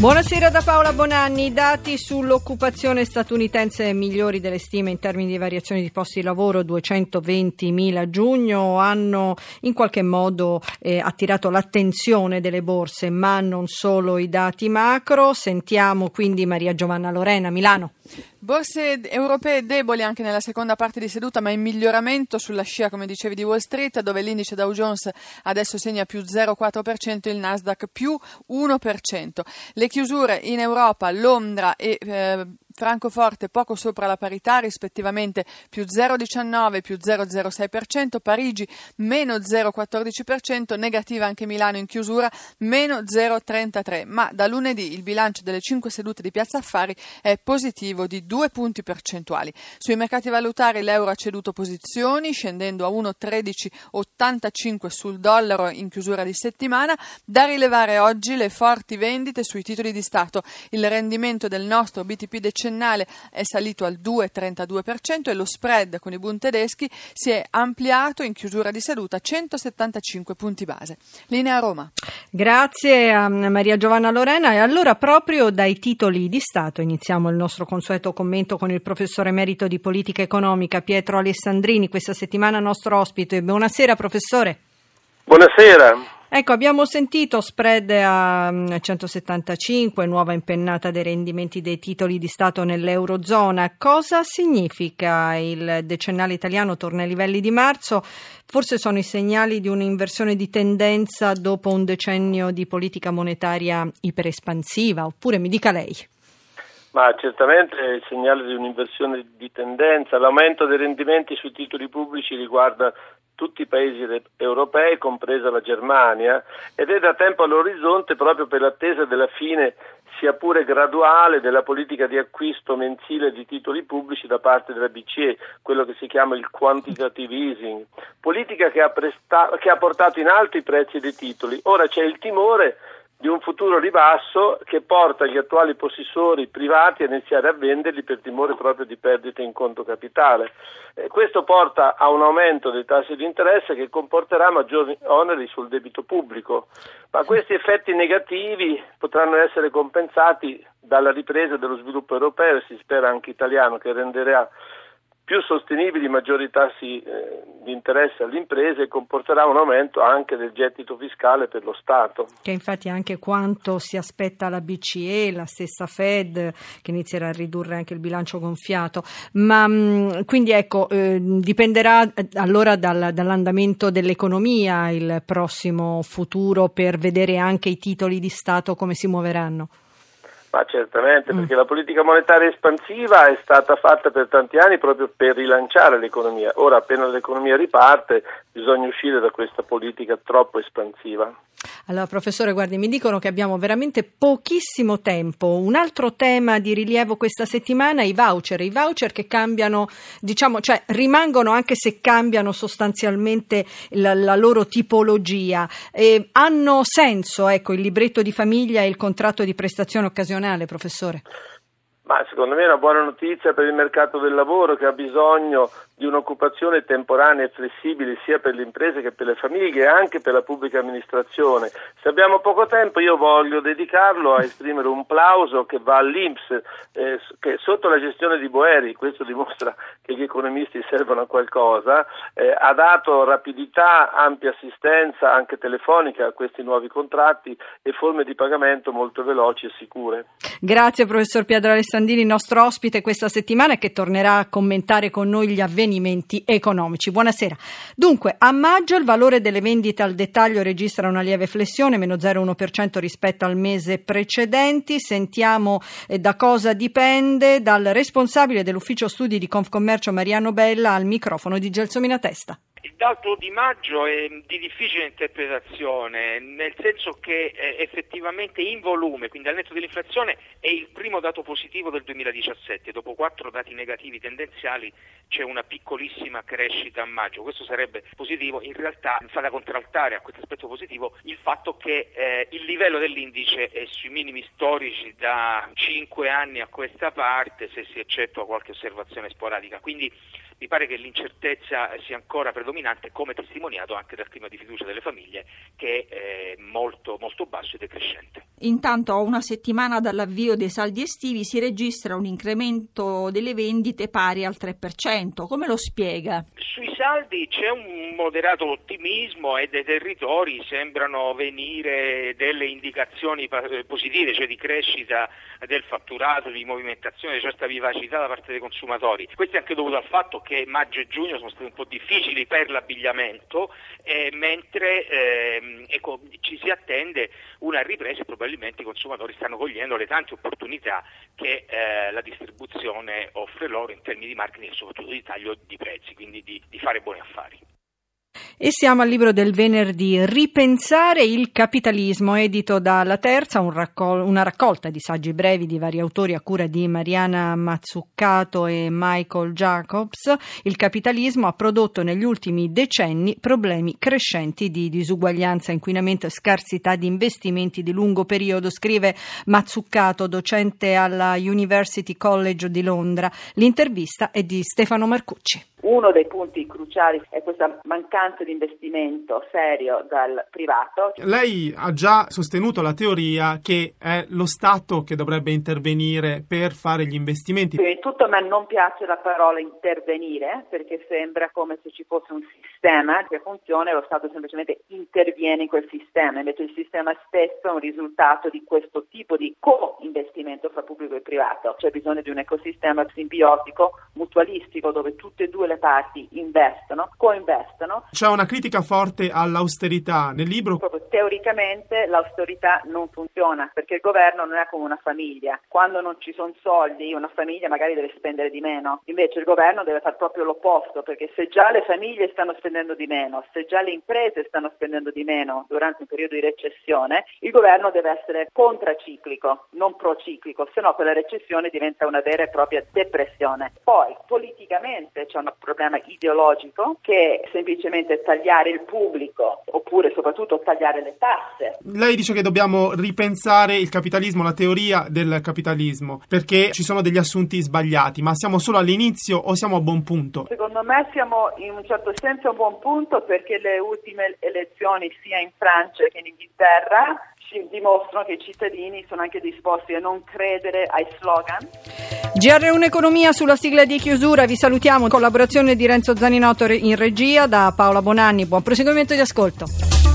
Buonasera da Paola Bonanni. I dati sull'occupazione statunitense migliori delle stime in termini di variazione di posti di lavoro, 220.000 a giugno, hanno in qualche modo eh, attirato l'attenzione delle borse, ma non solo i dati macro. Sentiamo quindi Maria Giovanna Lorena, Milano. Borse europee deboli anche nella seconda parte di seduta, ma in miglioramento sulla scia, come dicevi, di Wall Street, dove l'indice Dow Jones adesso segna più 0,4%, il Nasdaq più 1%. Le chiusure in Europa, Londra e eh, Francoforte poco sopra la parità, rispettivamente più 0,19 più 0,06%, Parigi meno 0,14%, negativa anche Milano in chiusura meno 0,33%, ma da lunedì il bilancio delle 5 sedute di Piazza Affari è positivo di 2 punti percentuali. Sui mercati valutari l'euro ha ceduto posizioni scendendo a 1,1385 sul dollaro in chiusura di settimana, da rilevare oggi le forti vendite sui titoli di Stato. Il rendimento del nostro BTP decennale decennale è salito al 2,32% e lo spread con i Bund tedeschi si è ampliato in chiusura di seduta a 175 punti base. Linea Roma. Grazie a Maria Giovanna Lorena e allora proprio dai titoli di Stato iniziamo il nostro consueto commento con il professore emerito di politica economica Pietro Alessandrini, questa settimana nostro ospite. Buonasera professore. Buonasera. Ecco, abbiamo sentito spread a 175, mm, nuova impennata dei rendimenti dei titoli di Stato nell'Eurozona. Cosa significa il decennale italiano torna ai livelli di marzo? Forse sono i segnali di un'inversione di tendenza dopo un decennio di politica monetaria iperespansiva, oppure mi dica lei? Ma certamente è il segnale di un'inversione di tendenza. L'aumento dei rendimenti sui titoli pubblici riguarda tutti i paesi europei, compresa la Germania, ed è da tempo all'orizzonte proprio per l'attesa della fine, sia pure graduale, della politica di acquisto mensile di titoli pubblici da parte della BCE, quello che si chiama il quantitative easing, politica che ha, presta- che ha portato in alto i prezzi dei titoli. Ora c'è il timore di un futuro ribasso che porta gli attuali possessori privati a iniziare a venderli per timore proprio di perdite in conto capitale. Eh, questo porta a un aumento dei tassi di interesse che comporterà maggiori oneri sul debito pubblico, ma questi effetti negativi potranno essere compensati dalla ripresa dello sviluppo europeo e si spera anche italiano che renderà più sostenibili maggiori tassi eh, di interesse alle imprese e comporterà un aumento anche del gettito fiscale per lo Stato. Che infatti anche quanto si aspetta la BCE, la stessa Fed, che inizierà a ridurre anche il bilancio gonfiato. Ma mh, mm, quindi ecco, eh, dipenderà eh, allora dal, dall'andamento dell'economia il prossimo futuro per vedere anche i titoli di Stato come si muoveranno. Ma certamente, mm. perché la politica monetaria espansiva è stata fatta per tanti anni proprio per rilanciare l'economia. Ora, appena l'economia riparte, bisogna uscire da questa politica troppo espansiva. Allora, professore, guardi, mi dicono che abbiamo veramente pochissimo tempo. Un altro tema di rilievo questa settimana, i voucher. I voucher che cambiano, diciamo, cioè rimangono anche se cambiano sostanzialmente la, la loro tipologia. Eh, hanno senso, ecco, il libretto di famiglia e il contratto di prestazione occasionale, professore? Ma secondo me è una buona notizia per il mercato del lavoro che ha bisogno di un'occupazione temporanea e flessibile sia per le imprese che per le famiglie e anche per la pubblica amministrazione. Se abbiamo poco tempo io voglio dedicarlo a esprimere un plauso che va all'Inps eh, che sotto la gestione di Boeri, questo dimostra che gli economisti servono a qualcosa, eh, ha dato rapidità, ampia assistenza anche telefonica a questi nuovi contratti e forme di pagamento molto veloci e sicure. Grazie professor Pietro Alessandrini, nostro ospite questa settimana che tornerà a commentare con noi gli avvenimenti avvenimenti economici. Buonasera. Dunque, a maggio il valore delle vendite al dettaglio registra una lieve flessione, meno 0,1% rispetto al mese precedente. Sentiamo eh, da cosa dipende dal responsabile dell'ufficio studi di Confcommercio Mariano Bella al microfono di Gelsomina Testa. Dato di maggio è di difficile interpretazione, nel senso che eh, effettivamente in volume, quindi al netto dell'inflazione, è il primo dato positivo del 2017. Dopo quattro dati negativi tendenziali c'è una piccolissima crescita a maggio. Questo sarebbe positivo. In realtà fa da contraltare a questo aspetto positivo il fatto che eh, il livello dell'indice è sui minimi storici da cinque anni a questa parte, se si eccettua qualche osservazione sporadica. Quindi mi pare che l'incertezza sia ancora predominante, come testimoniato anche dal clima di fiducia delle famiglie, che è molto, molto basso ed è crescente. Intanto, a una settimana dall'avvio dei saldi estivi si registra un incremento delle vendite pari al 3%. Come lo spiega? Sui saldi c'è un moderato ottimismo e dai territori sembrano venire delle indicazioni positive, cioè di crescita del fatturato, di movimentazione, di certa vivacità da parte dei consumatori. Questo è anche dovuto al fatto che maggio e giugno sono stati un po' difficili per l'abbigliamento, eh, mentre eh, ecco, ci si attende una ripresa e probabilmente i consumatori stanno cogliendo le tante opportunità che eh, la distribuzione offre loro in termini di marketing e soprattutto di taglio di prezzi, quindi di, di fare buoni affari. E siamo al libro del venerdì, Ripensare il capitalismo, edito dalla Terza, un raccol- una raccolta di saggi brevi di vari autori a cura di Mariana Mazzuccato e Michael Jacobs. Il capitalismo ha prodotto negli ultimi decenni problemi crescenti di disuguaglianza, inquinamento e scarsità di investimenti di lungo periodo, scrive Mazzuccato, docente alla University College di Londra. L'intervista è di Stefano Marcucci. Uno dei punti cruciali è questa mancanza di investimento serio dal privato. Lei ha già sostenuto la teoria che è lo Stato che dovrebbe intervenire per fare gli investimenti. Prima di tutto a me non piace la parola intervenire perché sembra come se ci fosse un sistema che funziona e lo Stato semplicemente interviene in quel sistema, invece il sistema stesso è un risultato di questo tipo di co-investimento fra pubblico e privato. C'è bisogno di un ecosistema simbiotico, mutualistico, dove tutte e due le parti investono, coinvestono. C'è una critica forte all'austerità nel libro. Proprio teoricamente l'austerità non funziona perché il governo non è come una famiglia. Quando non ci sono soldi, una famiglia magari deve spendere di meno. Invece il governo deve fare proprio l'opposto perché se già le famiglie stanno spendendo di meno, se già le imprese stanno spendendo di meno durante un periodo di recessione, il governo deve essere contraciclico, non prociclico, se no quella recessione diventa una vera e propria depressione. Poi politicamente c'è una problema ideologico che è semplicemente tagliare il pubblico oppure soprattutto tagliare le tasse. Lei dice che dobbiamo ripensare il capitalismo, la teoria del capitalismo, perché ci sono degli assunti sbagliati, ma siamo solo all'inizio o siamo a buon punto? Secondo me siamo in un certo senso a buon punto perché le ultime elezioni sia in Francia che in Inghilterra ci dimostrano che i cittadini sono anche disposti a non credere ai slogan. GR1 Economia sulla sigla di chiusura, vi salutiamo in collaborazione di Renzo Zaninotto in regia da Paola Bonanni, buon proseguimento di ascolto.